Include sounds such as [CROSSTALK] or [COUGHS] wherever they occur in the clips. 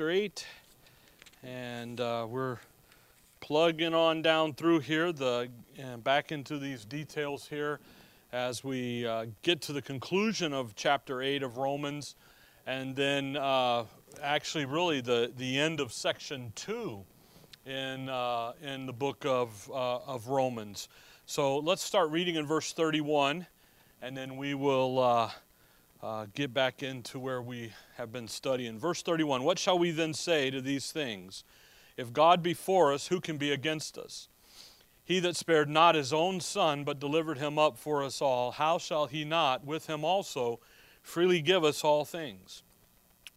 chapter 8, and uh, we're plugging on down through here, the and back into these details here as we uh, get to the conclusion of chapter 8 of Romans, and then uh, actually, really, the, the end of section 2 in, uh, in the book of, uh, of Romans. So let's start reading in verse 31, and then we will uh, get back into where we have been studying. Verse 31 What shall we then say to these things? If God be for us, who can be against us? He that spared not his own son, but delivered him up for us all, how shall he not with him also freely give us all things?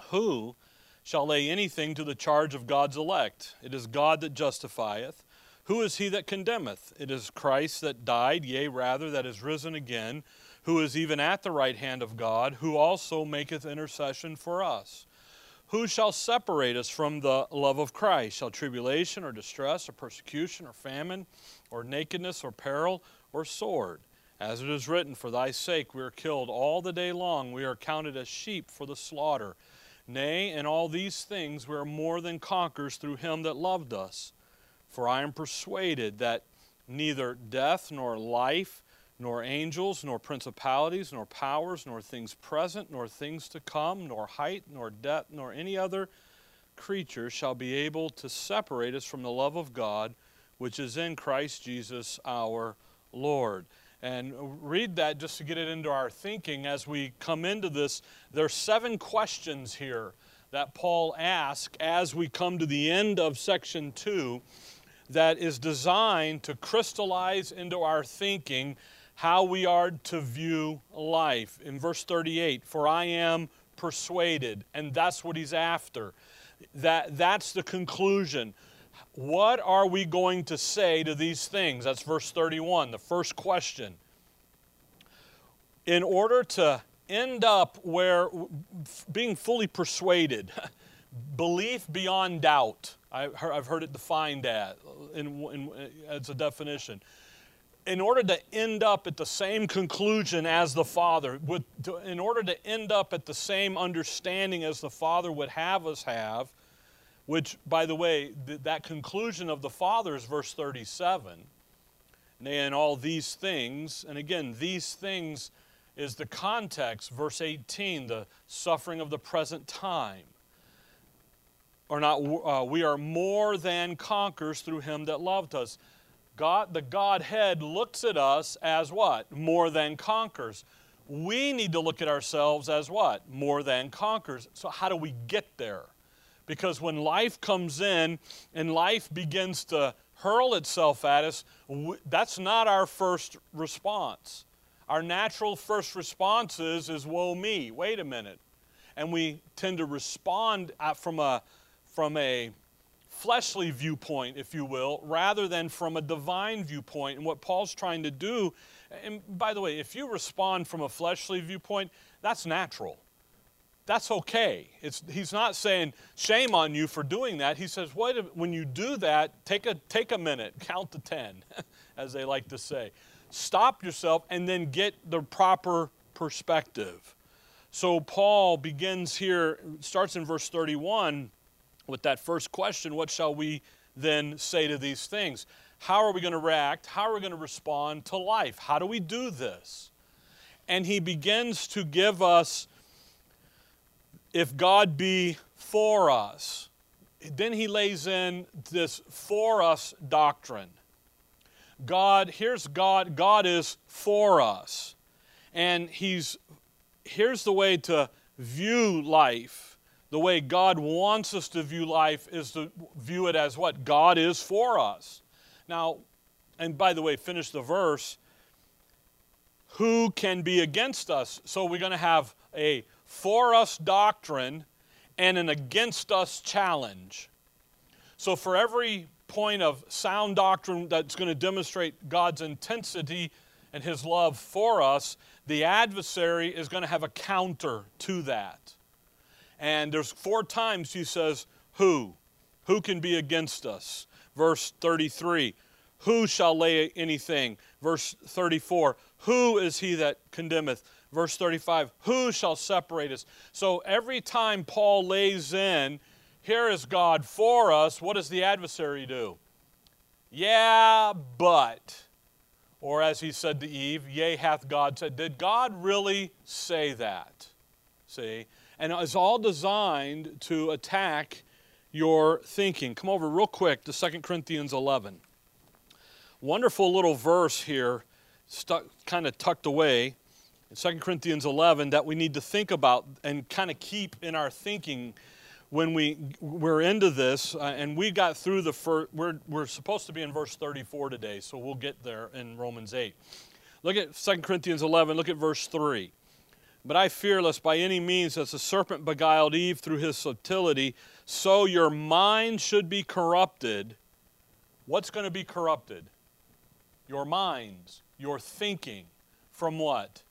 Who shall lay anything to the charge of God's elect? It is God that justifieth. Who is he that condemneth? It is Christ that died, yea, rather, that is risen again who is even at the right hand of God, who also maketh intercession for us. Who shall separate us from the love of Christ? Shall tribulation or distress or persecution or famine or nakedness or peril or sword? As it is written, For thy sake we are killed all the day long, we are counted as sheep for the slaughter. Nay, in all these things we are more than conquerors through him that loved us. For I am persuaded that neither death nor life, nor angels, nor principalities, nor powers, nor things present, nor things to come, nor height, nor depth, nor any other creature shall be able to separate us from the love of God which is in Christ Jesus our Lord. And read that just to get it into our thinking as we come into this. There are seven questions here that Paul asks as we come to the end of section 2 that is designed to crystallize into our thinking how we are to view life. In verse 38, for I am persuaded, and that's what he's after. That, that's the conclusion. What are we going to say to these things? That's verse 31, the first question. In order to end up where being fully persuaded, [LAUGHS] belief beyond doubt, I've heard it defined as, in, in, as a definition in order to end up at the same conclusion as the Father, with, to, in order to end up at the same understanding as the Father would have us have, which, by the way, th- that conclusion of the Father is verse 37. Nay, And all these things, and again, these things is the context, verse 18, the suffering of the present time. Or not, uh, we are more than conquerors through him that loved us. God, the Godhead looks at us as what? More than conquerors. We need to look at ourselves as what? More than conquerors. So, how do we get there? Because when life comes in and life begins to hurl itself at us, that's not our first response. Our natural first response is, is woe me. Wait a minute. And we tend to respond from a, from a fleshly viewpoint, if you will, rather than from a divine viewpoint. And what Paul's trying to do, and by the way, if you respond from a fleshly viewpoint, that's natural. That's okay. It's, he's not saying shame on you for doing that. He says, Wait, when you do that, take a, take a minute, count to 10, [LAUGHS] as they like to say. Stop yourself and then get the proper perspective. So Paul begins here, starts in verse 31 with that first question what shall we then say to these things? How are we going to react? How are we going to respond to life? How do we do this? And he begins to give us if God be for us. Then he lays in this for us doctrine. God, here's God, God is for us. And he's here's the way to view life the way God wants us to view life is to view it as what? God is for us. Now, and by the way, finish the verse. Who can be against us? So we're going to have a for us doctrine and an against us challenge. So for every point of sound doctrine that's going to demonstrate God's intensity and his love for us, the adversary is going to have a counter to that. And there's four times he says, Who? Who can be against us? Verse 33, Who shall lay anything? Verse 34, Who is he that condemneth? Verse 35, Who shall separate us? So every time Paul lays in here is God for us. What does the adversary do? Yeah, but. Or as he said to Eve, Yea, hath God said. Did God really say that? See? And it's all designed to attack your thinking. Come over real quick to 2 Corinthians 11. Wonderful little verse here, stuck, kind of tucked away in 2 Corinthians 11 that we need to think about and kind of keep in our thinking when we we're into this uh, and we got through the first we're, we're supposed to be in verse 34 today so we'll get there in romans 8 look at 2 corinthians 11 look at verse 3 but i fear lest by any means as the serpent beguiled eve through his subtlety so your mind should be corrupted what's going to be corrupted your minds your thinking from what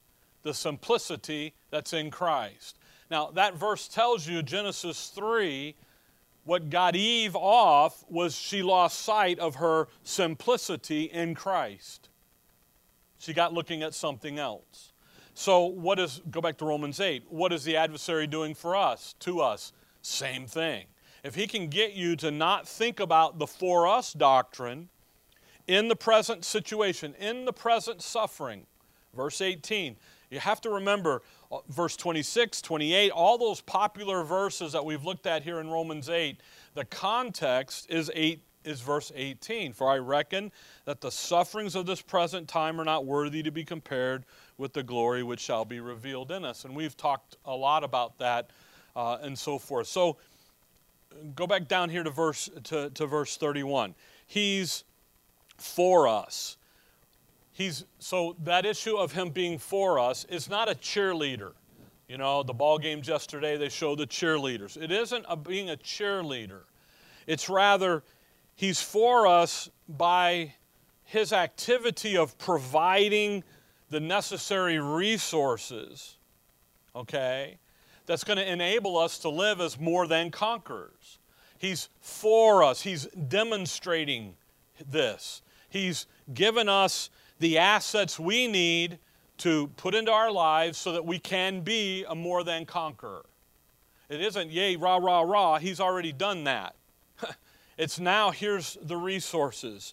the simplicity that's in christ now, that verse tells you, Genesis 3, what got Eve off was she lost sight of her simplicity in Christ. She got looking at something else. So, what is, go back to Romans 8, what is the adversary doing for us, to us? Same thing. If he can get you to not think about the for us doctrine in the present situation, in the present suffering, verse 18, you have to remember uh, verse 26, 28, all those popular verses that we've looked at here in Romans 8, the context is 8 is verse 18. For I reckon that the sufferings of this present time are not worthy to be compared with the glory which shall be revealed in us. And we've talked a lot about that uh, and so forth. So go back down here to verse to, to verse 31. He's for us. He's so that issue of him being for us is not a cheerleader. You know, the ball games yesterday they showed the cheerleaders. It isn't a, being a cheerleader. It's rather he's for us by his activity of providing the necessary resources. Okay? That's going to enable us to live as more than conquerors. He's for us. He's demonstrating this. He's given us the assets we need to put into our lives so that we can be a more than conqueror. It isn't, yay, rah, rah, rah. He's already done that. [LAUGHS] it's now, here's the resources.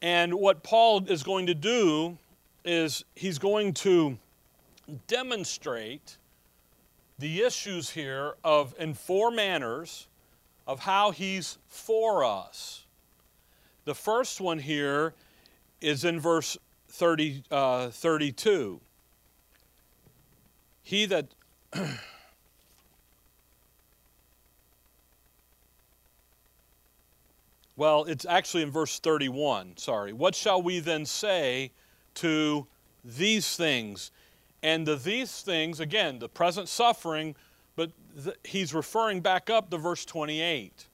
And what Paul is going to do is he's going to demonstrate the issues here of in four manners of how he's for us. The first one here is in verse 30, uh, 32. He that [COUGHS] Well, it's actually in verse 31, sorry. What shall we then say to these things? And the these things, again, the present suffering, but he's referring back up to verse 28.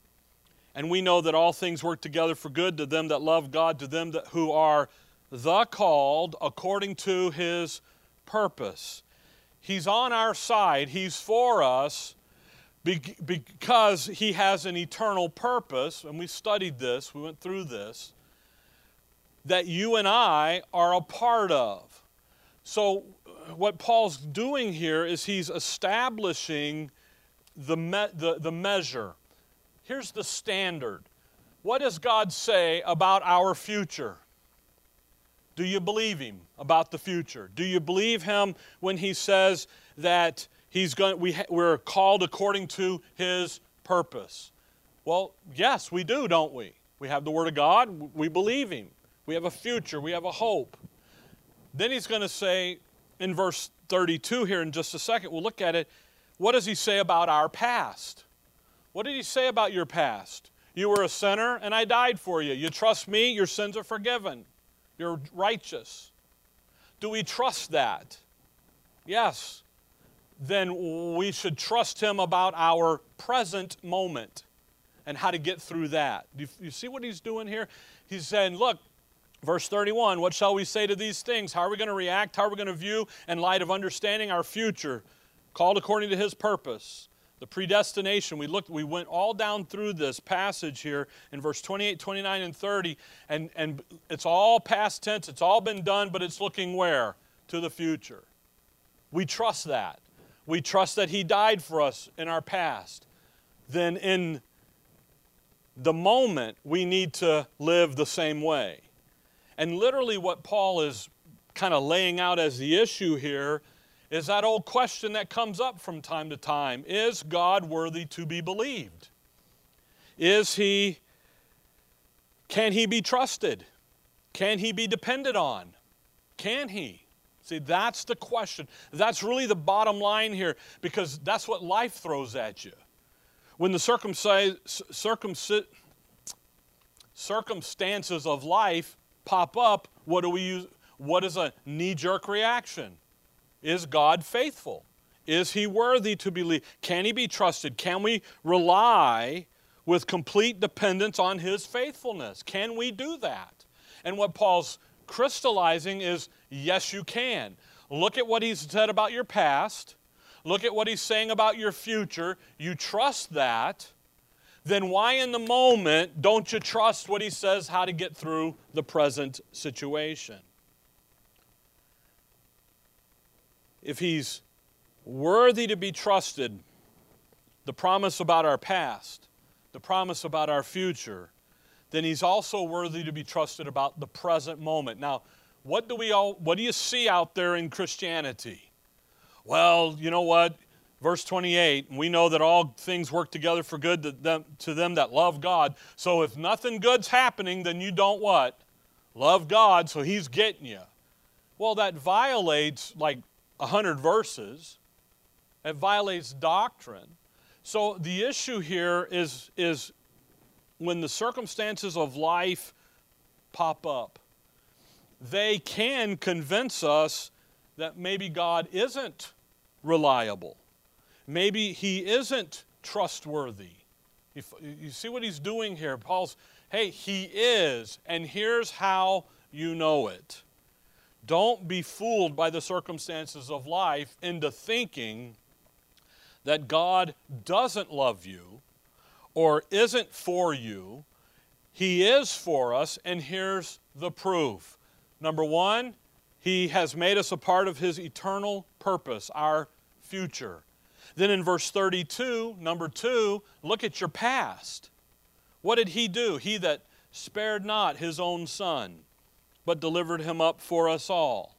And we know that all things work together for good to them that love God, to them that, who are the called according to his purpose. He's on our side, he's for us because he has an eternal purpose. And we studied this, we went through this, that you and I are a part of. So, uh, what Paul's doing here is he's establishing the, me- the, the measure Here's the standard What does God say about our future? Do you believe Him about the future? Do you believe Him when He says that he's going, we, we're called according to His purpose? Well, yes, we do, don't we? We have the Word of God, we believe Him. We have a future, we have a hope. Then He's going to say in verse 32 here in just a second, we'll look at it. What does He say about our past? What did he say about your past? You were a sinner and I died for you. You trust me, your sins are forgiven. You're righteous. Do we trust that? Yes. Then we should trust him about our present moment and how to get through that. Do you, you see what he's doing here? He's saying, look, Verse 31 What shall we say to these things? How are we going to react? How are we going to view, in light of understanding our future, called according to his purpose? the predestination we looked we went all down through this passage here in verse 28 29 and 30 and and it's all past tense it's all been done but it's looking where to the future we trust that we trust that he died for us in our past then in the moment we need to live the same way. And literally, what Paul is kind of laying out as the issue here is that old question that comes up from time to time Is God worthy to be believed? Is he, can he be trusted? Can he be depended on? Can he? See, that's the question. That's really the bottom line here because that's what life throws at you. When the circumstances of life pop up, what do we use? What is a knee jerk reaction? Is God faithful? Is he worthy to believe? Can he be trusted? Can we rely with complete dependence on his faithfulness? Can we do that? And what Paul's crystallizing is yes, you can. Look at what he's said about your past. Look at what he's saying about your future. You trust that. Then why in the moment don't you trust what he says how to get through the present situation? if he's worthy to be trusted, the promise about our past, the promise about our future, then he's also worthy to be trusted about the present moment. Now, what do we all what do you see out there in Christianity? Well, you know what? Verse 28, we know that all things work together for good to them, to them that love God. So if nothing good's happening, then you don't what? Love God, so he's getting you. Well, that violates like 100 verses. It violates doctrine. So the issue here is, is when the circumstances of life pop up, they can convince us that maybe God isn't reliable. Maybe he isn't trustworthy. You, you see what he's doing here? Paul's, hey, he is, and here's how you know it. Don't be fooled by the circumstances of life into thinking that God doesn't love you or isn't for you. He is for us, and here's the proof. Number one, He has made us a part of His eternal purpose, our future. Then in verse 32, number two, look at your past. What did He do? He that spared not His own Son but delivered him up for us all.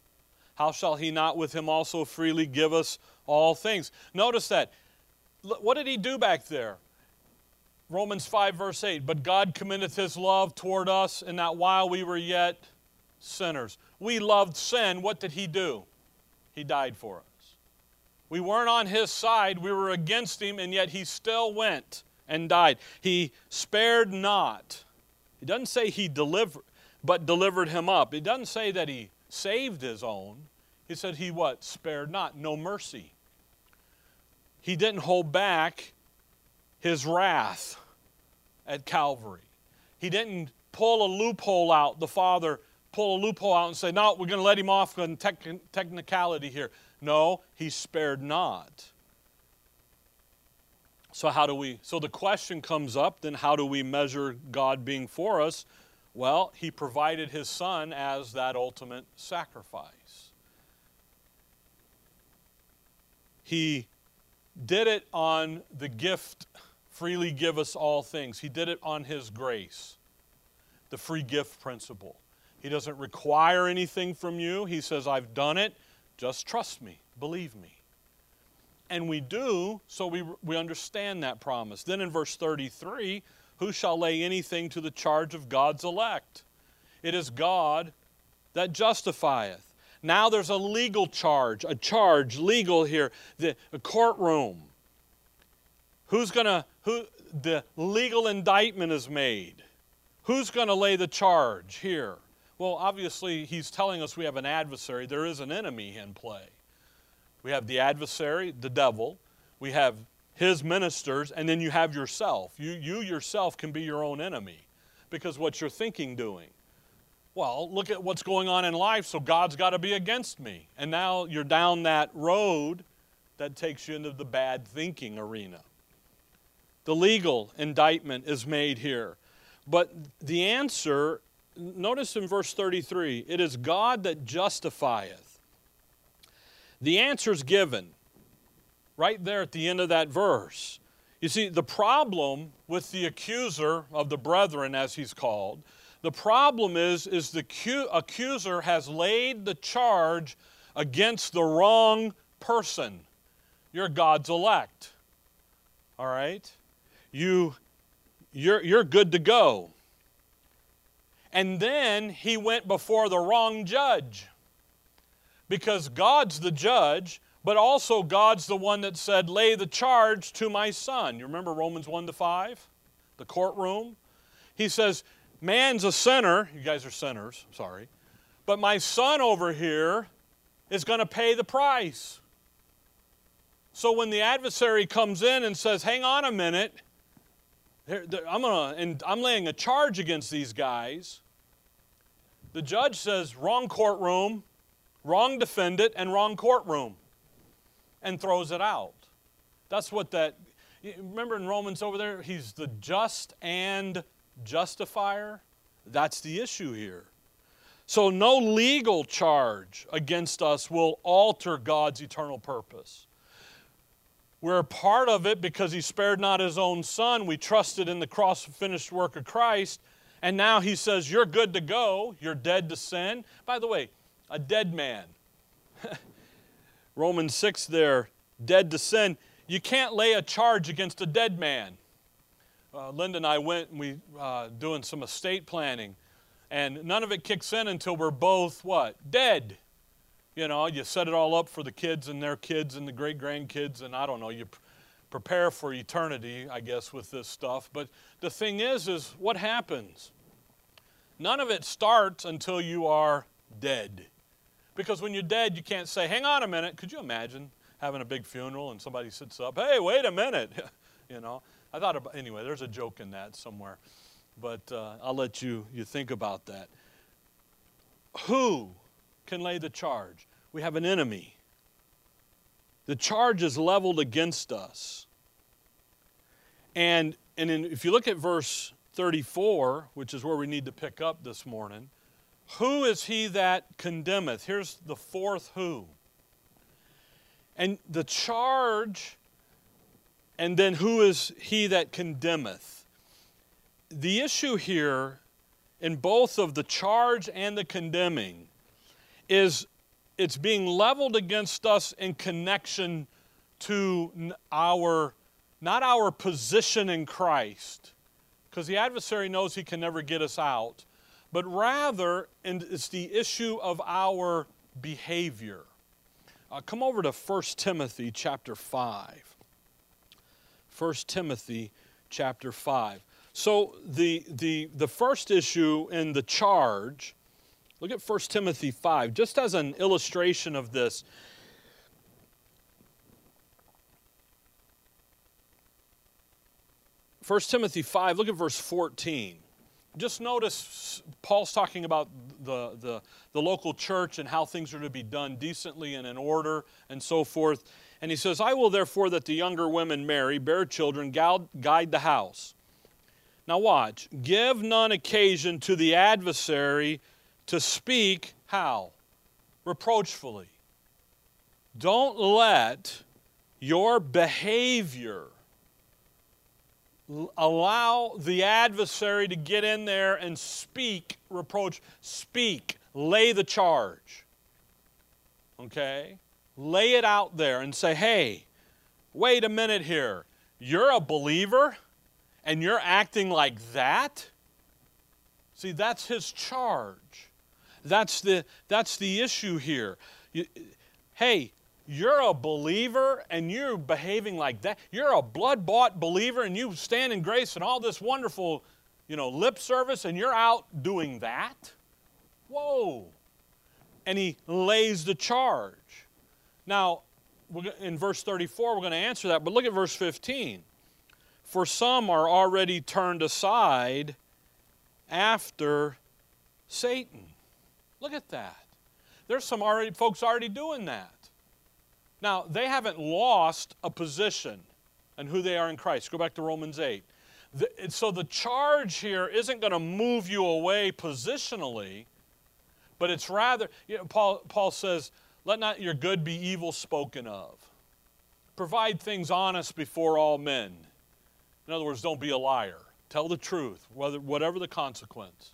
How shall he not with him also freely give us all things? Notice that. What did he do back there? Romans 5, verse 8. But God commendeth his love toward us, in that while we were yet sinners, we loved sin. What did he do? He died for us. We weren't on his side, we were against him, and yet he still went and died. He spared not. He doesn't say he delivered but delivered him up. It doesn't say that he saved his own. He said he what? Spared not, no mercy. He didn't hold back his wrath at Calvary. He didn't pull a loophole out, the Father pull a loophole out and say, no, we're going to let him off on tech- technicality here. No, he spared not. So, how do we? So, the question comes up then, how do we measure God being for us? Well, he provided his son as that ultimate sacrifice. He did it on the gift, freely give us all things. He did it on his grace, the free gift principle. He doesn't require anything from you. He says, I've done it. Just trust me, believe me. And we do, so we, we understand that promise. Then in verse 33, who shall lay anything to the charge of God's elect? It is God that justifieth. Now there's a legal charge, a charge, legal here, the courtroom. Who's going to, who, the legal indictment is made. Who's going to lay the charge here? Well, obviously, he's telling us we have an adversary. There is an enemy in play. We have the adversary, the devil. We have his ministers, and then you have yourself. You, you yourself can be your own enemy because what you're thinking doing? Well, look at what's going on in life, so God's got to be against me. And now you're down that road that takes you into the bad thinking arena. The legal indictment is made here. But the answer, notice in verse 33 it is God that justifieth. The answer is given right there at the end of that verse. You see, the problem with the accuser of the brethren, as he's called, the problem is, is the accuser has laid the charge against the wrong person. You're God's elect. All right? You, you're, you're good to go. And then he went before the wrong judge. Because God's the judge, but also God's the one that said, Lay the charge to my son. You remember Romans 1 to 5? The courtroom? He says, Man's a sinner. You guys are sinners, sorry. But my son over here is going to pay the price. So when the adversary comes in and says, Hang on a minute, I'm, gonna, and I'm laying a charge against these guys, the judge says, Wrong courtroom, wrong defendant, and wrong courtroom and throws it out. That's what that, remember in Romans over there, he's the just and justifier. That's the issue here. So, no legal charge against us will alter God's eternal purpose. We're a part of it because He spared not His own Son. We trusted in the cross finished work of Christ. And now He says, You're good to go. You're dead to sin. By the way, a dead man [LAUGHS] Romans 6 there, dead to sin. You can't lay a charge against a dead man. Uh, Linda and I went and we uh, doing some estate planning, and none of it kicks in until we're both what dead. You know, you set it all up for the kids and their kids and the great grandkids, and I don't know. You pr- prepare for eternity, I guess, with this stuff. But the thing is, is what happens? None of it starts until you are dead. Because when you're dead, you can't say, hang on a minute. Could you imagine having a big funeral and somebody sits up, hey, wait a minute? [LAUGHS] you know, I thought about, anyway, there's a joke in that somewhere. But uh, I'll let you, you think about that. Who can lay the charge? We have an enemy. The charge is leveled against us. And, and in, if you look at verse 34, which is where we need to pick up this morning, who is he that condemneth? Here's the fourth who. And the charge, and then who is he that condemneth? The issue here in both of the charge and the condemning is it's being leveled against us in connection to our not our position in Christ because the adversary knows he can never get us out but rather and it's the issue of our behavior. Uh, come over to 1 Timothy chapter 5. 1 Timothy chapter 5. So the, the, the first issue in the charge, look at 1 Timothy 5, just as an illustration of this. First Timothy 5, look at verse 14 just notice Paul's talking about the, the, the, local church and how things are to be done decently and in order and so forth. And he says, I will therefore that the younger women marry, bear children, guide the house. Now, watch. Give none occasion to the adversary to speak how? Reproachfully. Don't let your behavior allow the adversary to get in there and speak reproach, speak, lay the charge. Okay? Lay it out there and say, hey, wait a minute here. You're a believer and you're acting like that? See, that's his charge. That's the, that's the issue here. You, hey, you're a believer and you're behaving like that. You're a blood bought believer and you stand in grace and all this wonderful, you know, lip service and you're out doing that. Whoa. And he lays the charge. Now, in verse 34, we're going to answer that, but look at verse 15. For some are already turned aside after Satan. Look at that. There's some already folks already doing that. Now, they haven't lost a position and who they are in Christ. Go back to Romans 8. The, so the charge here isn't going to move you away positionally, but it's rather, you know, Paul, Paul says, let not your good be evil spoken of. Provide things honest before all men. In other words, don't be a liar. Tell the truth, whether, whatever the consequence.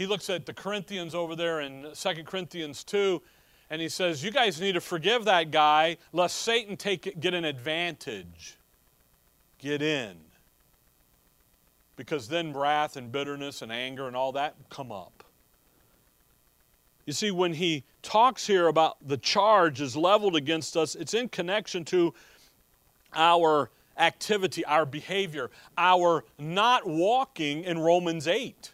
He looks at the Corinthians over there in 2 Corinthians 2, and he says, You guys need to forgive that guy, lest Satan take it, get an advantage. Get in. Because then wrath and bitterness and anger and all that come up. You see, when he talks here about the charge is leveled against us, it's in connection to our activity, our behavior, our not walking in Romans 8.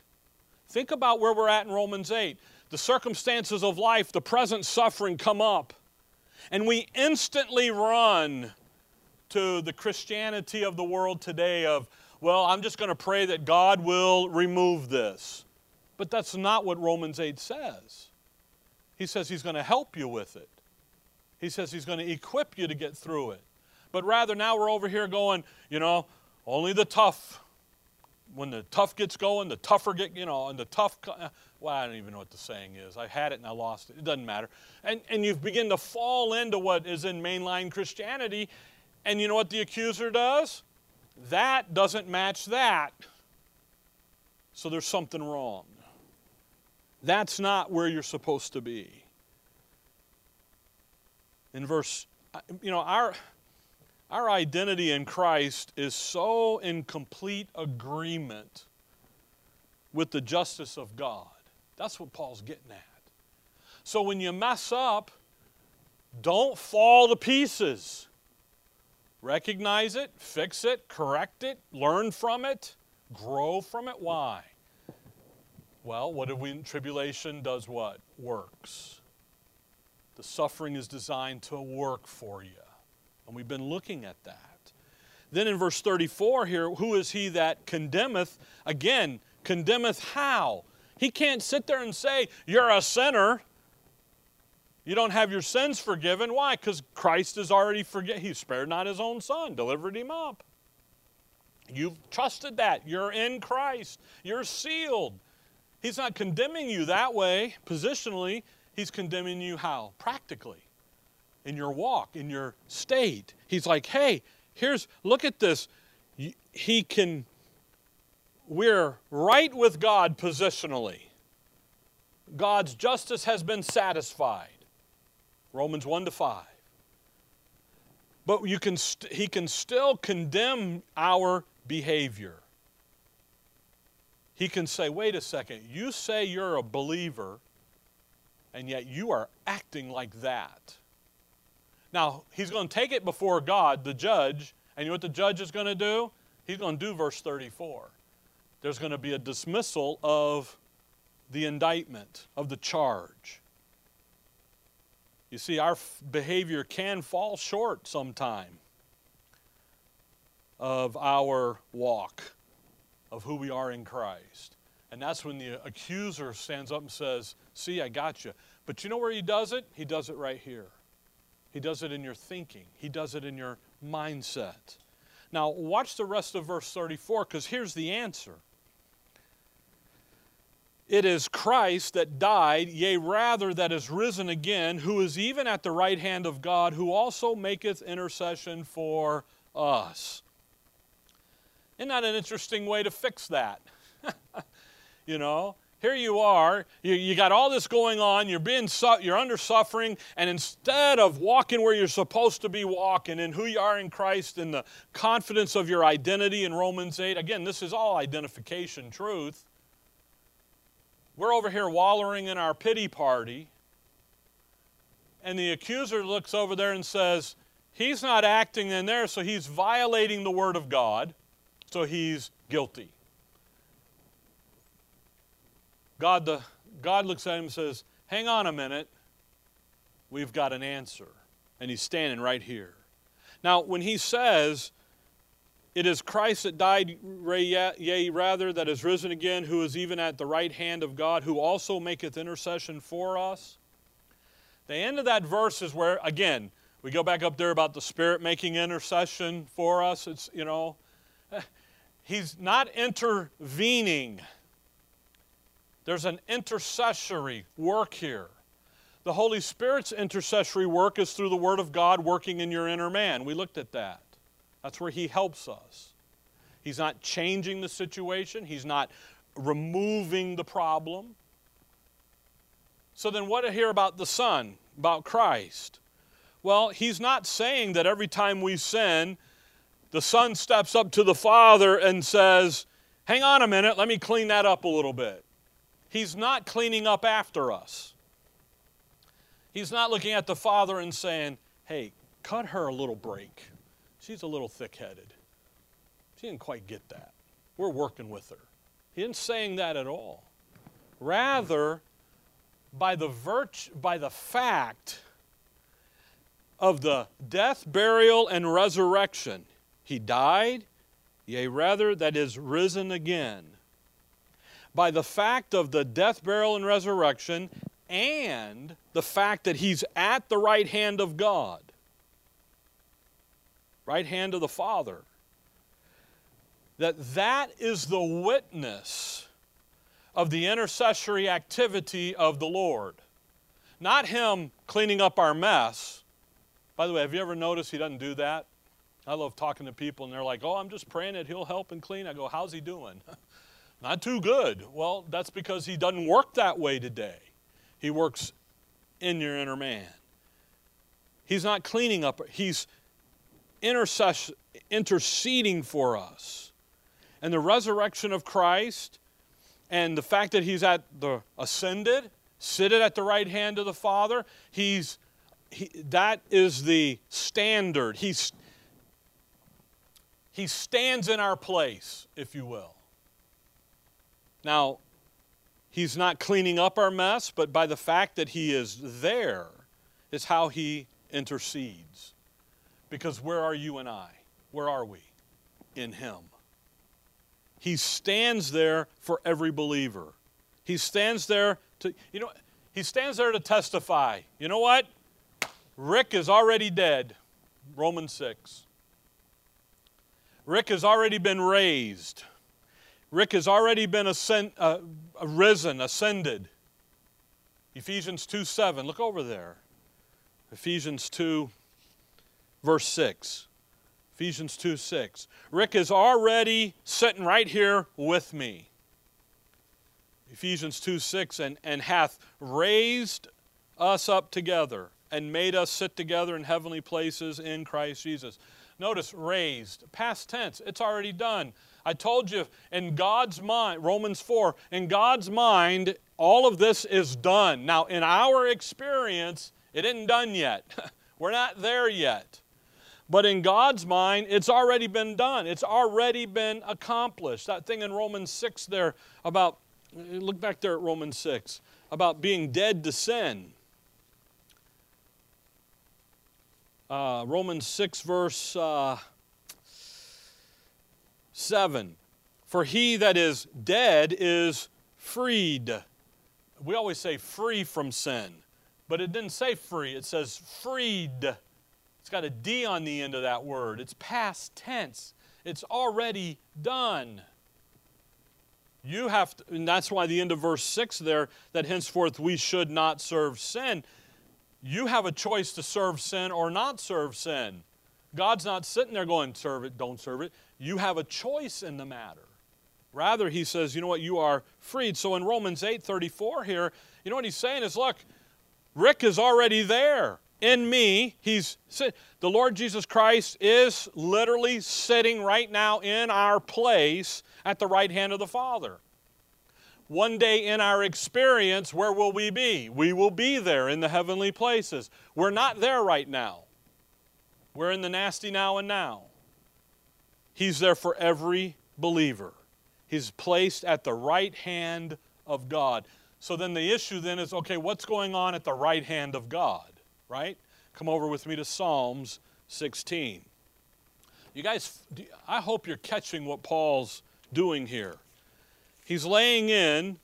Think about where we're at in Romans 8. The circumstances of life, the present suffering come up, and we instantly run to the Christianity of the world today of, well, I'm just going to pray that God will remove this. But that's not what Romans 8 says. He says He's going to help you with it. He says He's going to equip you to get through it. But rather, now we're over here going, you know, only the tough. When the tough gets going, the tougher get, you know, and the tough, uh, well, I don't even know what the saying is. I had it and I lost it. It doesn't matter. And, and you begin to fall into what is in mainline Christianity. And you know what the accuser does? That doesn't match that. So there's something wrong. That's not where you're supposed to be. In verse, uh, you know, our, our identity in Christ is so in complete agreement with the justice of God. That's what Paul's getting at. So when you mess up, don't fall to pieces. Recognize it, fix it, correct it, learn from it, grow from it. Why? Well, what did we tribulation does what? Works. The suffering is designed to work for you. And we've been looking at that. Then in verse 34 here, who is he that condemneth? Again, condemneth how? He can't sit there and say, You're a sinner. You don't have your sins forgiven. Why? Because Christ is already forgiven. He spared not his own son, delivered him up. You've trusted that. You're in Christ. You're sealed. He's not condemning you that way, positionally. He's condemning you how? Practically. In your walk, in your state. He's like, hey, here's, look at this. He can, we're right with God positionally. God's justice has been satisfied. Romans 1 to 5. But you can st- he can still condemn our behavior he can say, wait a second, you say you're a believer, and yet you are acting like that. Now, he's going to take it before God, the judge, and you know what the judge is going to do? He's going to do verse 34. There's going to be a dismissal of the indictment, of the charge. You see, our behavior can fall short sometime of our walk of who we are in Christ. And that's when the accuser stands up and says, See, I got you. But you know where he does it? He does it right here. He does it in your thinking, he does it in your mindset. Now, watch the rest of verse 34 because here's the answer. It is Christ that died, yea, rather that is risen again, who is even at the right hand of God, who also maketh intercession for us. Isn't that an interesting way to fix that? [LAUGHS] you know, here you are, you, you got all this going on, you're being su- you're under suffering, and instead of walking where you're supposed to be walking in who you are in Christ and the confidence of your identity in Romans 8, again, this is all identification truth. We're over here wallowing in our pity party, and the accuser looks over there and says, He's not acting in there, so he's violating the Word of God. So he's guilty. God, the, God looks at him and says, Hang on a minute. We've got an answer. And he's standing right here. Now, when he says, It is Christ that died, yea, rather, that is risen again, who is even at the right hand of God, who also maketh intercession for us. The end of that verse is where, again, we go back up there about the Spirit making intercession for us. It's, you know, [LAUGHS] He's not intervening. There's an intercessory work here. The Holy Spirit's intercessory work is through the Word of God working in your inner man. We looked at that. That's where He helps us. He's not changing the situation, He's not removing the problem. So then, what to hear about the Son, about Christ? Well, He's not saying that every time we sin, the Son steps up to the Father and says, Hang on a minute, let me clean that up a little bit. He's not cleaning up after us. He's not looking at the Father and saying, Hey, cut her a little break. She's a little thick headed. She didn't quite get that. We're working with her. He isn't saying that at all. Rather, by the virtue, by the fact of the death, burial, and resurrection, he died, yea, rather, that is risen again. By the fact of the death, burial, and resurrection, and the fact that he's at the right hand of God, right hand of the Father, that that is the witness of the intercessory activity of the Lord. Not him cleaning up our mess. By the way, have you ever noticed he doesn't do that? I love talking to people and they're like, oh, I'm just praying that he'll help and clean. I go, how's he doing? [LAUGHS] Not too good. Well, that's because he doesn't work that way today. He works in your inner man. He's not cleaning up, he's interceding for us. And the resurrection of Christ and the fact that he's at the ascended, seated at the right hand of the Father, he's he, that is the standard. He's he stands in our place, if you will. Now, he's not cleaning up our mess, but by the fact that he is there is how he intercedes. Because where are you and I? Where are we? In him. He stands there for every believer. He stands there to, you know, he stands there to testify. You know what? Rick is already dead. Romans 6. Rick has already been raised. Rick has already been ascend, uh, risen, ascended. Ephesians 2 7. Look over there. Ephesians 2, verse 6. Ephesians 2 6. Rick is already sitting right here with me. Ephesians 2 6. And, and hath raised us up together and made us sit together in heavenly places in Christ Jesus. Notice raised, past tense, it's already done. I told you, in God's mind, Romans 4, in God's mind, all of this is done. Now, in our experience, it isn't done yet. [LAUGHS] We're not there yet. But in God's mind, it's already been done. It's already been accomplished. That thing in Romans 6 there about, look back there at Romans 6, about being dead to sin. uh, Romans 6, verse uh, 7. For he that is dead is freed. We always say free from sin, but it didn't say free, it says freed. It's got a D on the end of that word. It's past tense, it's already done. You have to, and that's why the end of verse 6 there, that henceforth we should not serve sin you have a choice to serve sin or not serve sin. God's not sitting there going, serve it, don't serve it. You have a choice in the matter. Rather, he says, you know what, you are freed. So in Romans 8 34 here, you know what he's saying is, look, Rick is already there. In me, he's the Lord Jesus Christ is literally sitting right now in our place at the right hand of the Father one day in our experience, where will we be? We will be there in the heavenly places. We're not there right now. We're in the nasty now and now. He's there for every believer. He's placed at the right hand of God. So then the issue then is okay, what's going on at the right hand of God, right? Come over with me to Psalms 16. You guys, I hope you're catching what Paul's doing here. He's laying in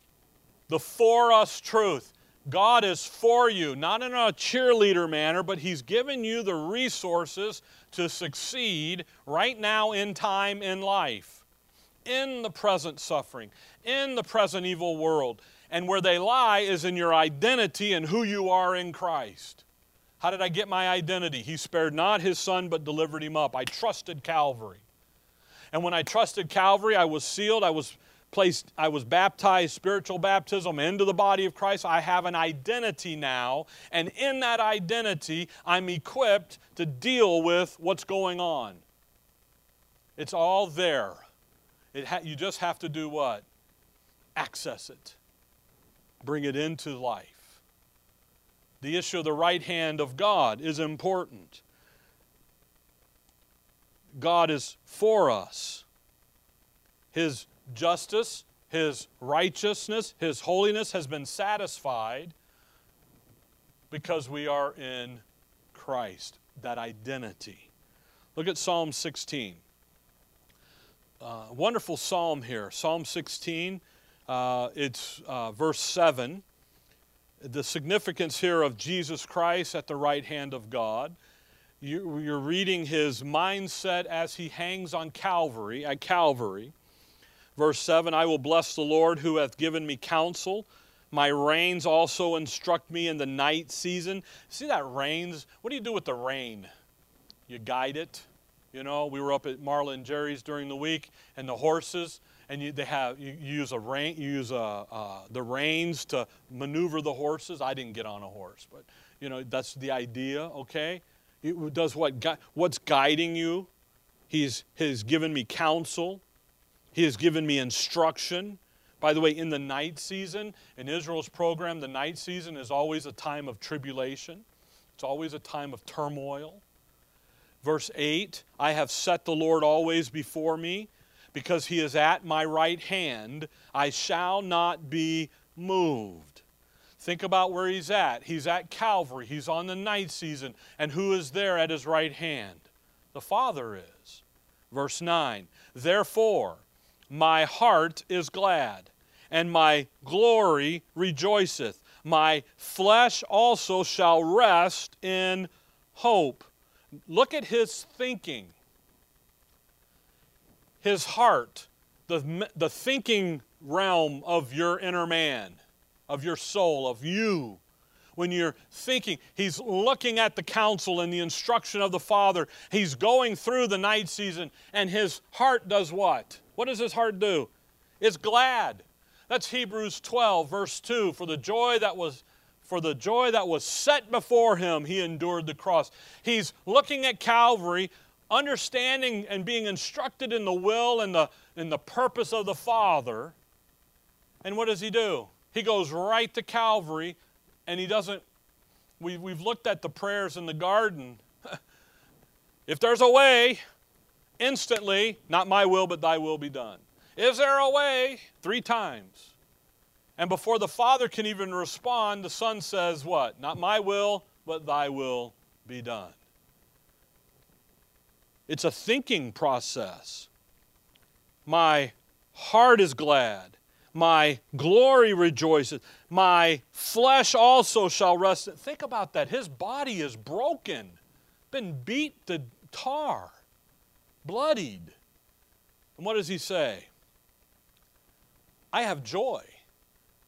the for us truth. God is for you, not in a cheerleader manner, but He's given you the resources to succeed right now in time in life, in the present suffering, in the present evil world. And where they lie is in your identity and who you are in Christ. How did I get my identity? He spared not His Son, but delivered Him up. I trusted Calvary. And when I trusted Calvary, I was sealed. I was placed, I was baptized, spiritual baptism into the body of Christ. I have an identity now. And in that identity, I'm equipped to deal with what's going on. It's all there. It ha- you just have to do what? Access it, bring it into life. The issue of the right hand of God is important. God is for us. His justice, His righteousness, His holiness has been satisfied because we are in Christ, that identity. Look at Psalm 16. Uh, wonderful psalm here. Psalm 16, uh, it's uh, verse 7. The significance here of Jesus Christ at the right hand of God. You, you're reading his mindset as he hangs on Calvary, at Calvary. Verse 7 I will bless the Lord who hath given me counsel. My reins also instruct me in the night season. See that reins? What do you do with the rein? You guide it. You know, we were up at Marla and Jerry's during the week, and the horses, and you, they have you, use a rein, you use a, uh, the reins to maneuver the horses. I didn't get on a horse, but you know that's the idea. Okay, it does what? What's guiding you? He's has given me counsel. He has given me instruction. By the way, in the night season, in Israel's program, the night season is always a time of tribulation, it's always a time of turmoil. Verse 8 I have set the Lord always before me, because he is at my right hand, I shall not be moved. Think about where he's at. He's at Calvary, he's on the night season, and who is there at his right hand? The Father is. Verse 9 Therefore, my heart is glad, and my glory rejoiceth. My flesh also shall rest in hope. Look at his thinking, his heart, the, the thinking realm of your inner man, of your soul, of you. When you're thinking, he's looking at the counsel and the instruction of the Father. He's going through the night season, and his heart does what? What does his heart do? It's glad. That's Hebrews 12, verse 2. For the joy that was for the joy that was set before him, he endured the cross. He's looking at Calvary, understanding and being instructed in the will and the, in the purpose of the Father. And what does he do? He goes right to Calvary and he doesn't. We, we've looked at the prayers in the garden. [LAUGHS] if there's a way, instantly, not my will, but thy will be done. Is there a way? Three times. And before the Father can even respond, the Son says, What? Not my will, but thy will be done. It's a thinking process. My heart is glad. My glory rejoices. My flesh also shall rest. Think about that. His body is broken, been beat to tar bloodied. And what does he say? I have joy.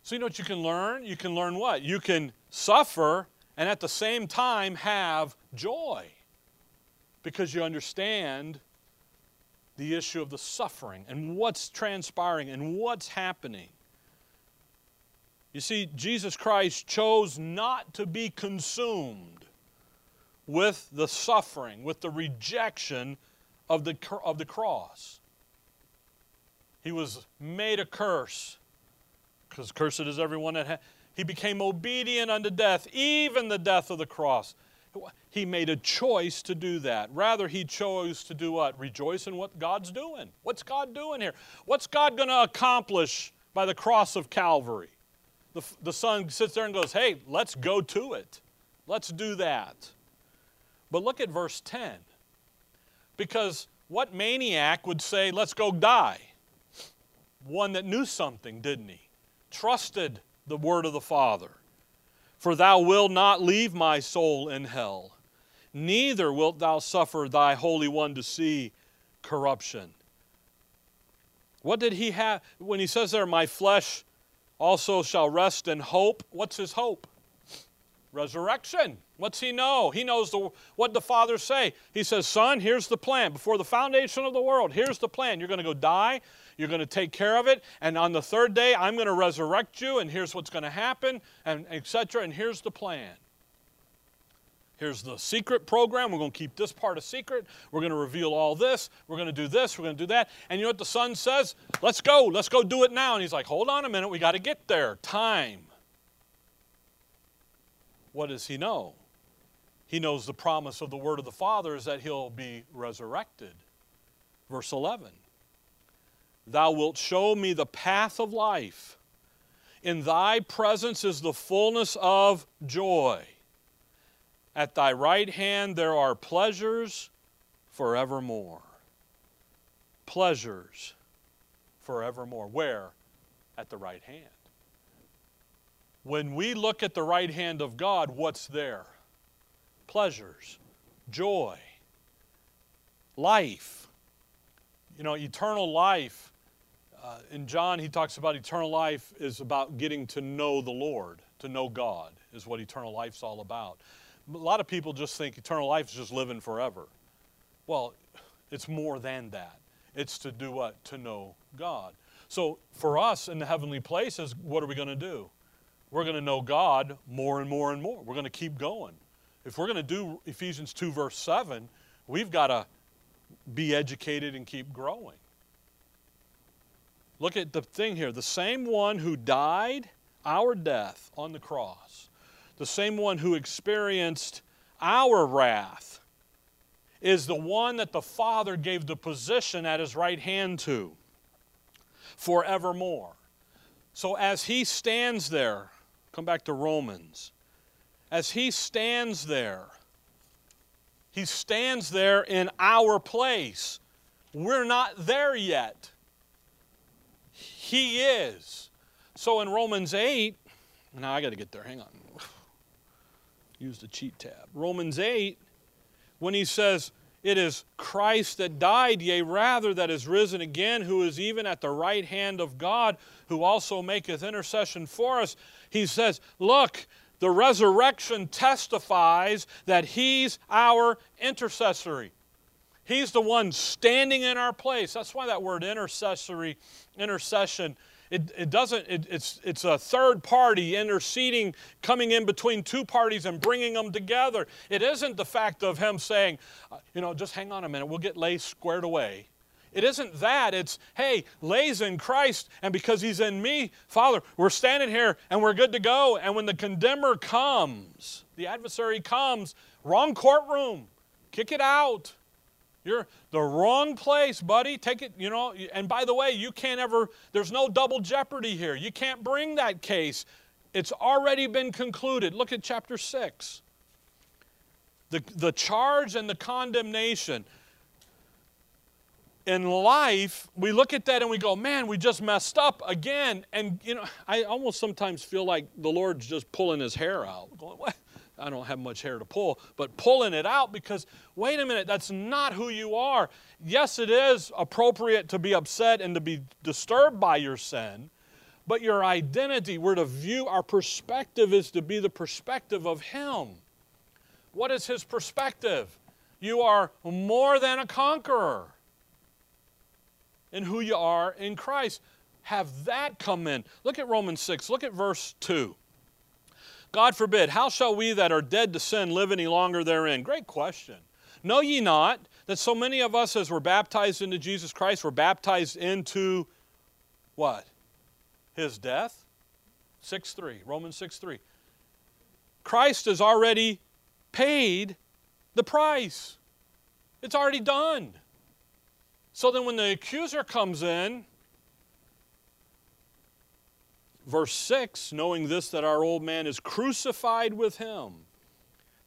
So, you know what you can learn? You can learn what? You can suffer and at the same time have joy because you understand the issue of the suffering and what's transpiring and what's happening. You see, Jesus Christ chose not to be consumed with the suffering, with the rejection of the, of the cross. He was made a curse, because cursed is everyone that ha- he became obedient unto death, even the death of the cross. He made a choice to do that. Rather, he chose to do what? Rejoice in what God's doing. What's God doing here? What's God going to accomplish by the cross of Calvary? The, the son sits there and goes, Hey, let's go to it. Let's do that. But look at verse 10. Because what maniac would say, let's go die? One that knew something, didn't he? Trusted the word of the Father. For thou wilt not leave my soul in hell, neither wilt thou suffer thy Holy One to see corruption. What did he have when he says there, my flesh also shall rest in hope? What's his hope? Resurrection. What's he know? He knows the, what the Father say. He says, Son, here's the plan. Before the foundation of the world, here's the plan. You're going to go die. You're going to take care of it. And on the third day, I'm going to resurrect you. And here's what's going to happen, and etc. And here's the plan. Here's the secret program. We're going to keep this part a secret. We're going to reveal all this. We're going to do this. We're going to do that. And you know what the son says? Let's go. Let's go do it now. And he's like, hold on a minute. We got to get there. Time. What does he know? He knows the promise of the word of the Father is that he'll be resurrected. Verse 11 Thou wilt show me the path of life. In thy presence is the fullness of joy. At thy right hand there are pleasures forevermore. Pleasures forevermore. Where? At the right hand. When we look at the right hand of God, what's there? Pleasures, joy, life. You know, eternal life. Uh, in John, he talks about eternal life is about getting to know the Lord, to know God, is what eternal life's all about. A lot of people just think eternal life is just living forever. Well, it's more than that. It's to do what? To know God. So for us in the heavenly places, what are we going to do? We're going to know God more and more and more. We're going to keep going. If we're going to do Ephesians 2, verse 7, we've got to be educated and keep growing. Look at the thing here the same one who died our death on the cross, the same one who experienced our wrath, is the one that the Father gave the position at his right hand to forevermore. So as he stands there, Come back to Romans. As he stands there, he stands there in our place. We're not there yet. He is. So in Romans 8, now I got to get there, hang on. [SIGHS] Use the cheat tab. Romans 8, when he says, It is Christ that died, yea, rather that is risen again, who is even at the right hand of God, who also maketh intercession for us he says, Look, the resurrection testifies that He's our intercessory. He's the one standing in our place. That's why that word intercessory, intercession, it, it doesn't, it, it's, it's a third party interceding, coming in between two parties and bringing them together. It isn't the fact of him saying, uh, you know, just hang on a minute, we'll get Lay squared away. It isn't that. It's, hey, Lay's in Christ, and because he's in me, Father, we're standing here and we're good to go. And when the condemner comes, the adversary comes, wrong courtroom, kick it out. You're the wrong place, buddy. Take it, you know. And by the way, you can't ever, there's no double jeopardy here. You can't bring that case. It's already been concluded. Look at chapter 6. The, the charge and the condemnation in life, we look at that and we go, man, we just messed up again. And, you know, I almost sometimes feel like the Lord's just pulling his hair out. Going, what? I don't have much hair to pull, but pulling it out because, wait a minute, that's not who you are. Yes, it is appropriate to be upset and to be disturbed by your sin, but your identity, we're to view, our perspective is to be the perspective of Him. What is His perspective? You are more than a conqueror in who you are in Christ. Have that come in. Look at Romans 6. Look at verse 2. God forbid, how shall we that are dead to sin live any longer therein? Great question. Know ye not that so many of us, as we're baptized into Jesus Christ, were baptized into what? His death? 6 3. Romans 6 3. Christ has already paid the price, it's already done. So then, when the accuser comes in, verse 6 knowing this, that our old man is crucified with him,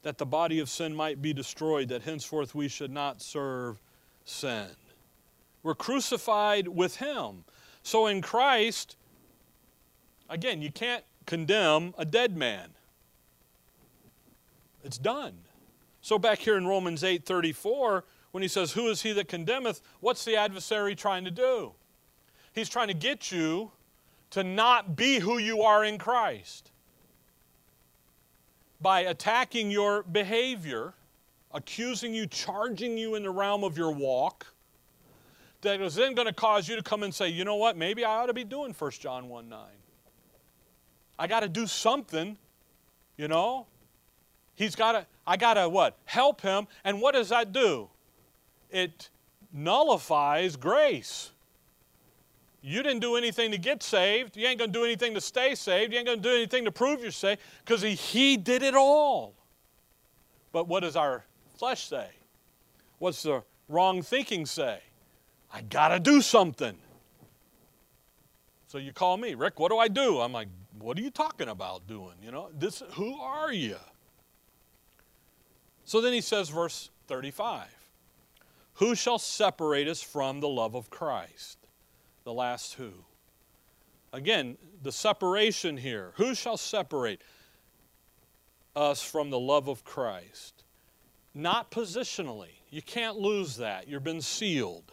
that the body of sin might be destroyed, that henceforth we should not serve sin. We're crucified with him. So in Christ, again, you can't condemn a dead man. It's done. So back here in Romans 8 34, when he says, Who is he that condemneth? What's the adversary trying to do? He's trying to get you to not be who you are in Christ. by attacking your behavior, accusing you, charging you in the realm of your walk, that is then going to cause you to come and say, you know what, maybe I ought to be doing 1 John 1 9. I got to do something, you know? He's got to, I got to what? Help him. And what does that do? It nullifies grace. You didn't do anything to get saved. You ain't going to do anything to stay saved. You ain't going to do anything to prove you're saved because he, he did it all. But what does our flesh say? What's the wrong thinking say? I got to do something. So you call me, Rick, what do I do? I'm like, what are you talking about doing? You know, this who are you? So then he says verse 35. Who shall separate us from the love of Christ? The last who. Again, the separation here. Who shall separate us from the love of Christ? Not positionally. You can't lose that. You've been sealed.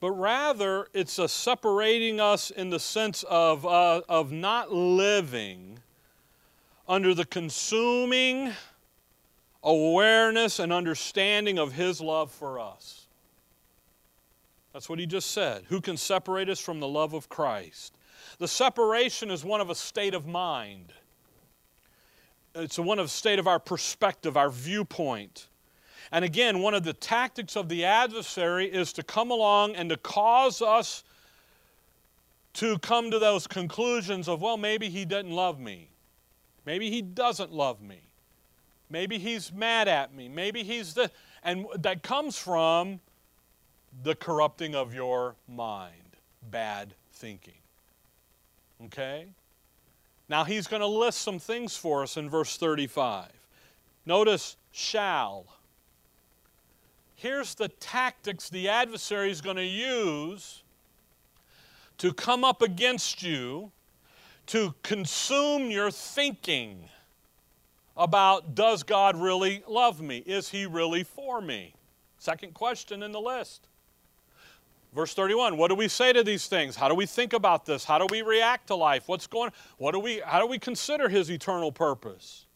But rather, it's a separating us in the sense of, uh, of not living under the consuming awareness and understanding of His love for us. That's what He just said. Who can separate us from the love of Christ? The separation is one of a state of mind. It's one of a state of our perspective, our viewpoint. And again, one of the tactics of the adversary is to come along and to cause us to come to those conclusions of, well, maybe he doesn't love me. Maybe he doesn't love me. Maybe he's mad at me. Maybe he's the. And that comes from the corrupting of your mind, bad thinking. Okay? Now he's going to list some things for us in verse 35. Notice shall. Here's the tactics the adversary is going to use to come up against you, to consume your thinking about does God really love me? Is he really for me? Second question in the list. Verse 31, what do we say to these things? How do we think about this? How do we react to life? What's going what do we how do we consider his eternal purpose?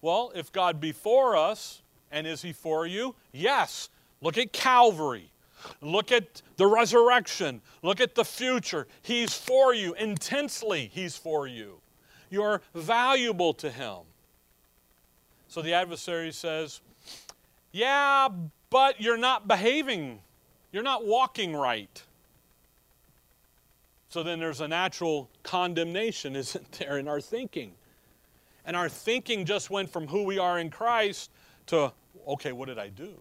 Well, if God be for us, and is he for you? Yes. Look at Calvary. Look at the resurrection. Look at the future. He's for you intensely. He's for you. You're valuable to him. So the adversary says, Yeah, but you're not behaving, you're not walking right. So then there's a natural condemnation, [LAUGHS] isn't there, in our thinking? And our thinking just went from who we are in Christ to, okay, what did I do?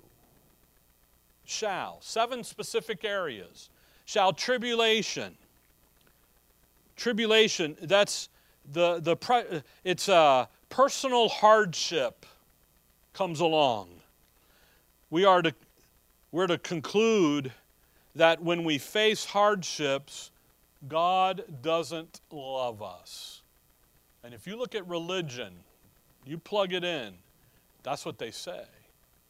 Shall, seven specific areas. Shall tribulation. Tribulation, that's the, the it's a personal hardship comes along, we are to, we're to conclude that when we face hardships, God doesn't love us. And if you look at religion, you plug it in, that's what they say,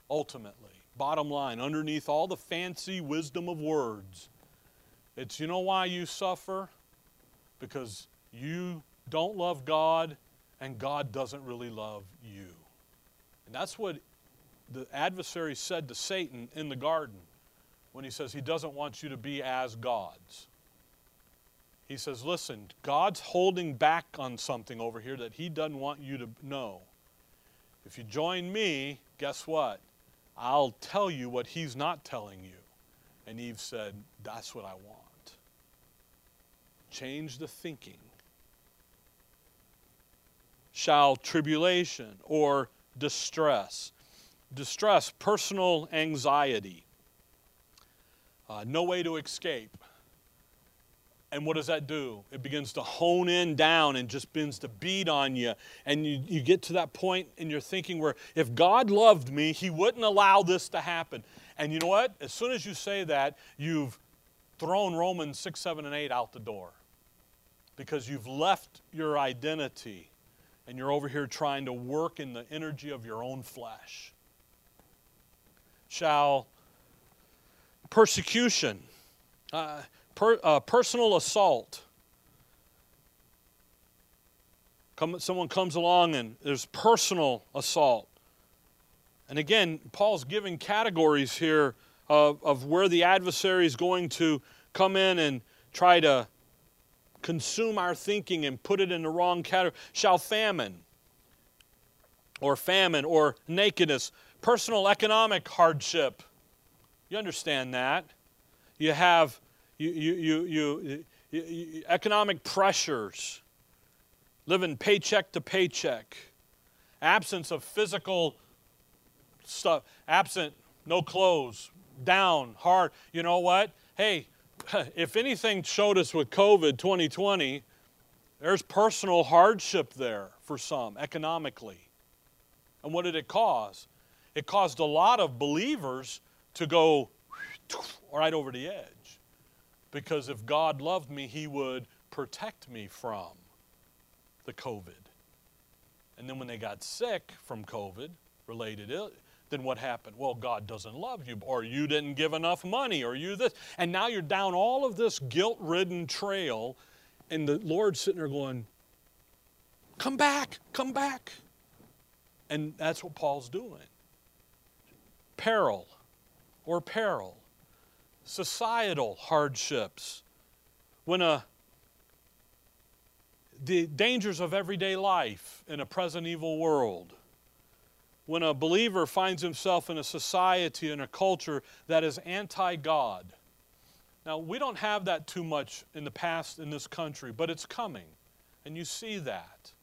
ultimately. Bottom line, underneath all the fancy wisdom of words, it's you know why you suffer? Because you don't love God and God doesn't really love you. And that's what the adversary said to Satan in the garden when he says he doesn't want you to be as gods. He says, Listen, God's holding back on something over here that he doesn't want you to know. If you join me, guess what? I'll tell you what he's not telling you. And Eve said, That's what I want. Change the thinking shall tribulation or distress. Distress, personal anxiety, uh, no way to escape. And what does that do? It begins to hone in down and just begins to beat on you. And you, you get to that point in your thinking where if God loved me, He wouldn't allow this to happen. And you know what? As soon as you say that, you've thrown Romans 6, 7, and 8 out the door because you've left your identity and you're over here trying to work in the energy of your own flesh. Shall persecution, uh, per, uh, personal assault, Come, someone comes along and there's personal assault. And again, Paul's giving categories here of, of where the adversary is going to come in and try to consume our thinking and put it in the wrong category. Shall famine or famine or nakedness, personal economic hardship. You understand that. You have you, you, you, you, economic pressures, living paycheck to paycheck, absence of physical stuff, absent, no clothes, down, hard. You know what? Hey, [LAUGHS] if anything showed us with COVID 2020, there's personal hardship there for some economically. And what did it cause? It caused a lot of believers to go [LAUGHS] right over the edge. Because if God loved me, He would protect me from the COVID. And then when they got sick from COVID related then what happened? Well, God doesn't love you, or you didn't give enough money, or you this. And now you're down all of this guilt ridden trail, and the Lord's sitting there going, Come back, come back. And that's what Paul's doing. Peril or peril, societal hardships. When a the dangers of everyday life in a present evil world when a believer finds himself in a society and a culture that is anti God. Now, we don't have that too much in the past in this country, but it's coming, and you see that.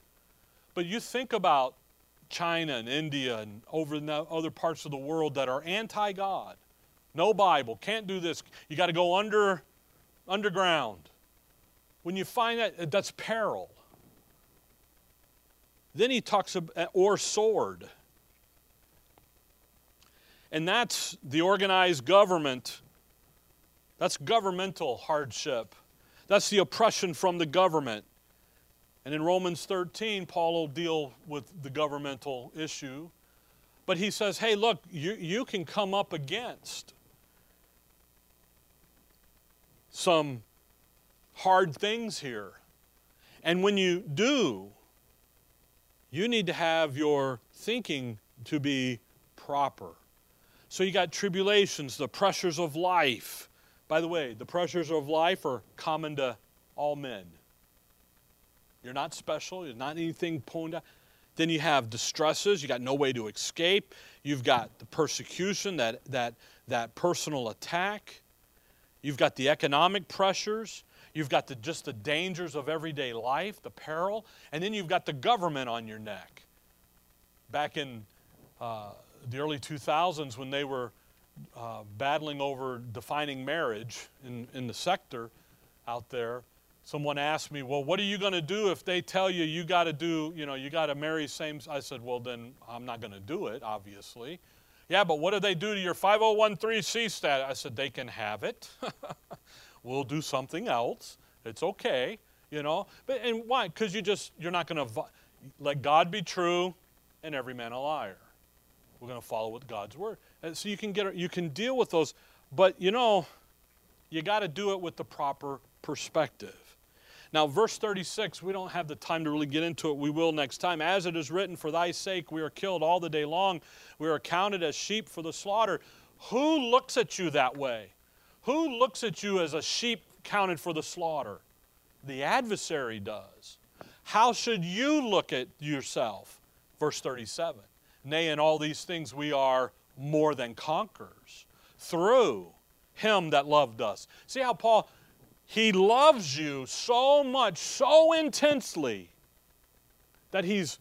But you think about China and India and over in other parts of the world that are anti God. No Bible, can't do this. You got to go under underground. When you find that, that's peril. Then he talks about, or sword. And that's the organized government. That's governmental hardship. That's the oppression from the government. And in Romans 13, Paul will deal with the governmental issue. But he says, hey, look, you, you can come up against some hard things here. And when you do, you need to have your thinking to be proper. So you got tribulations, the pressures of life. By the way, the pressures of life are common to all men. You're not special, you're not anything. Then you have distresses, you got no way to escape. You've got the persecution, that, that, that personal attack. You've got the economic pressures. You've got the, just the dangers of everyday life, the peril. And then you've got the government on your neck. Back in uh, the early 2000s when they were uh, battling over defining marriage in, in the sector out there, someone asked me, well, what are you going to do if they tell you you got to do, you know, you got to marry same? I said, well, then I'm not going to do it, obviously. Yeah, but what do they do to your 5013C status? I said, they can have it. [LAUGHS] we'll do something else. It's okay, you know. But and why? Because you just you're not going to let God be true and every man a liar. We're going to follow with God's word. And so you can get you can deal with those, but you know, you got to do it with the proper perspective. Now, verse 36, we don't have the time to really get into it. We will next time. As it is written, For thy sake we are killed all the day long. We are counted as sheep for the slaughter. Who looks at you that way? Who looks at you as a sheep counted for the slaughter? The adversary does. How should you look at yourself? Verse 37. Nay, in all these things we are more than conquerors through him that loved us. See how Paul, he loves you so much, so intensely, that he's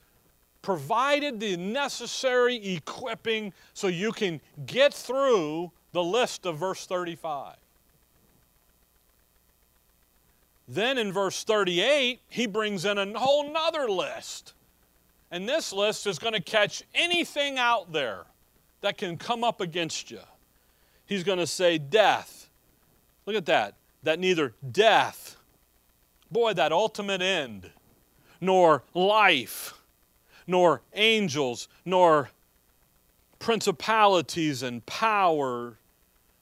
provided the necessary equipping so you can get through the list of verse 35. Then in verse 38, he brings in a whole nother list. And this list is going to catch anything out there that can come up against you. He's going to say death. Look at that. That neither death, boy, that ultimate end, nor life, nor angels, nor principalities and power,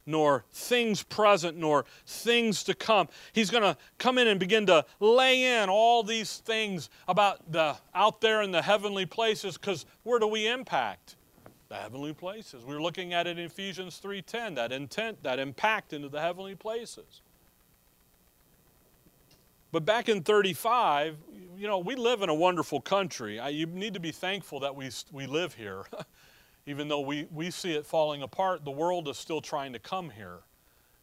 nor things present, nor things to come. He's going to come in and begin to lay in all these things about the out there in the heavenly places because where do we impact? The heavenly places. We are looking at it in Ephesians 3:10, that intent, that impact into the heavenly places. But back in 35, you know, we live in a wonderful country. I, you need to be thankful that we, we live here. [LAUGHS] Even though we, we see it falling apart, the world is still trying to come here.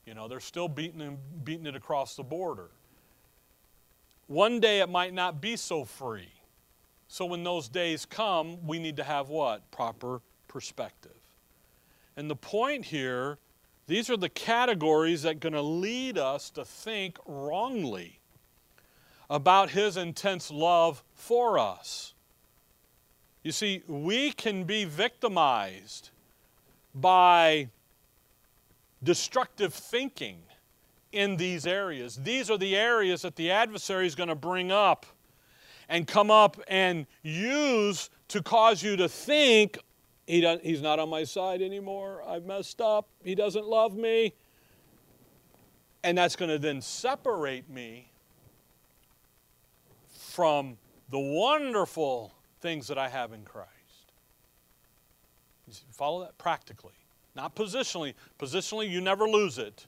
You know, they're still beating, beating it across the border. One day it might not be so free. So when those days come, we need to have what? Proper perspective. And the point here, these are the categories that are going to lead us to think wrongly about his intense love for us. You see, we can be victimized by destructive thinking in these areas. These are the areas that the adversary is going to bring up and come up and use to cause you to think he he's not on my side anymore. I've messed up. He doesn't love me. And that's going to then separate me from the wonderful things that I have in Christ. You follow that practically, not positionally. Positionally, you never lose it.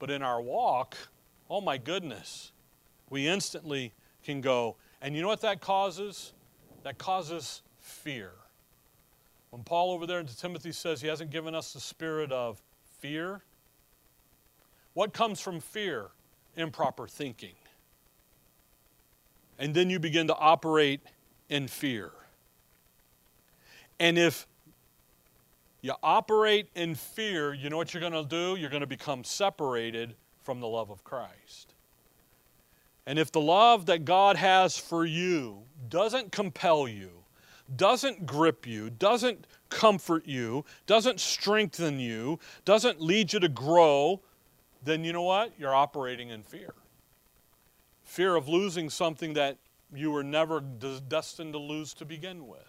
But in our walk, oh my goodness, we instantly can go. And you know what that causes? That causes fear. When Paul over there in Timothy says he hasn't given us the spirit of fear, what comes from fear? Improper thinking and then you begin to operate in fear. And if you operate in fear, you know what you're going to do? You're going to become separated from the love of Christ. And if the love that God has for you doesn't compel you, doesn't grip you, doesn't comfort you, doesn't strengthen you, doesn't lead you to grow, then you know what? You're operating in fear fear of losing something that you were never destined to lose to begin with.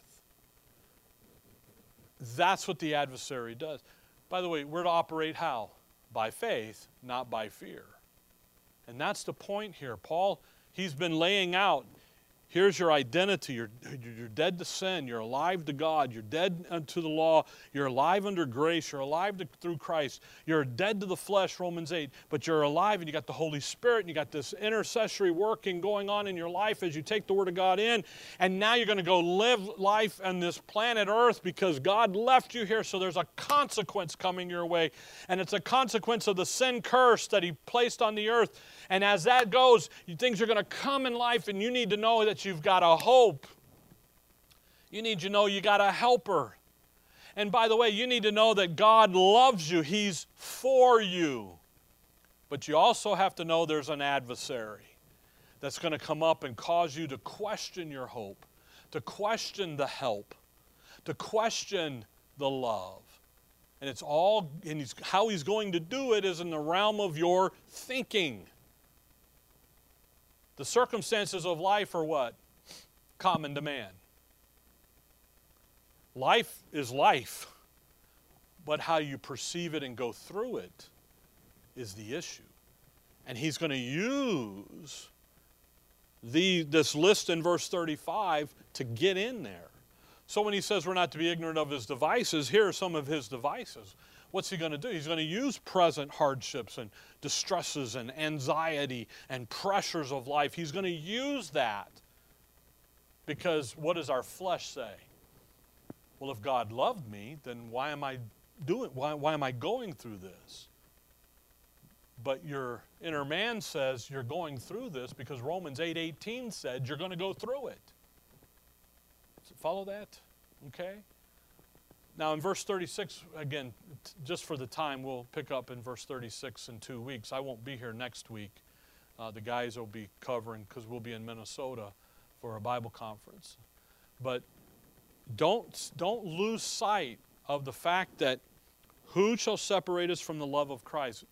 That's what the adversary does. By the way, we're to operate how? By faith, not by fear. And that's the point here. Paul, he's been laying out Here's your identity. You're, you're dead to sin. You're alive to God. You're dead to the law. You're alive under grace. You're alive to, through Christ. You're dead to the flesh, Romans 8. But you're alive and you got the Holy Spirit and you got this intercessory working going on in your life as you take the Word of God in. And now you're going to go live life on this planet Earth because God left you here. So there's a consequence coming your way. And it's a consequence of the sin curse that He placed on the earth. And as that goes, things are going to come in life and you need to know that that you've got a hope. You need to know you got a helper. And by the way, you need to know that God loves you, He's for you. But you also have to know there's an adversary that's going to come up and cause you to question your hope, to question the help, to question the love. And it's all, and he's, how he's going to do it is in the realm of your thinking. The circumstances of life are what? Common to man. Life is life, but how you perceive it and go through it is the issue. And he's going to use the, this list in verse 35 to get in there. So when he says we're not to be ignorant of his devices, here are some of his devices what's he going to do? He's going to use present hardships and distresses and anxiety and pressures of life. He's going to use that because what does our flesh say? Well, if God loved me, then why am I doing why, why am I going through this? But your inner man says you're going through this because Romans 8:18 said you're going to go through it. Follow that? Okay? Now, in verse 36, again, just for the time, we'll pick up in verse 36 in two weeks. I won't be here next week. Uh, the guys will be covering because we'll be in Minnesota for a Bible conference. But don't, don't lose sight of the fact that who shall separate us from the love of Christ?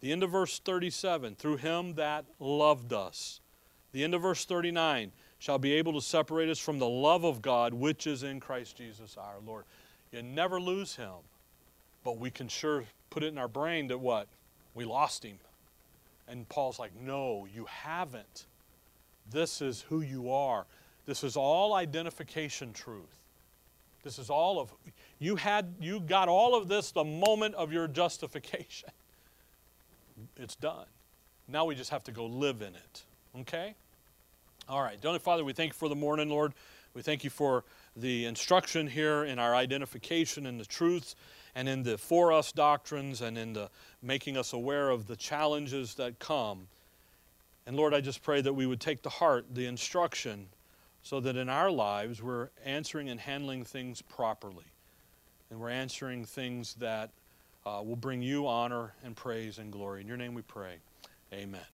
The end of verse 37 through him that loved us. The end of verse 39 shall be able to separate us from the love of God which is in Christ Jesus our Lord. You never lose him, but we can sure put it in our brain that what? We lost him. And Paul's like, no, you haven't. This is who you are. This is all identification truth. This is all of you had you got all of this the moment of your justification. It's done. Now we just have to go live in it. Okay? All right. Heavenly Father, we thank you for the morning, Lord. We thank you for the instruction here in our identification in the truths and in the for us doctrines and in the making us aware of the challenges that come. And Lord, I just pray that we would take to heart the instruction so that in our lives we're answering and handling things properly. And we're answering things that uh, will bring you honor and praise and glory. In your name we pray. Amen.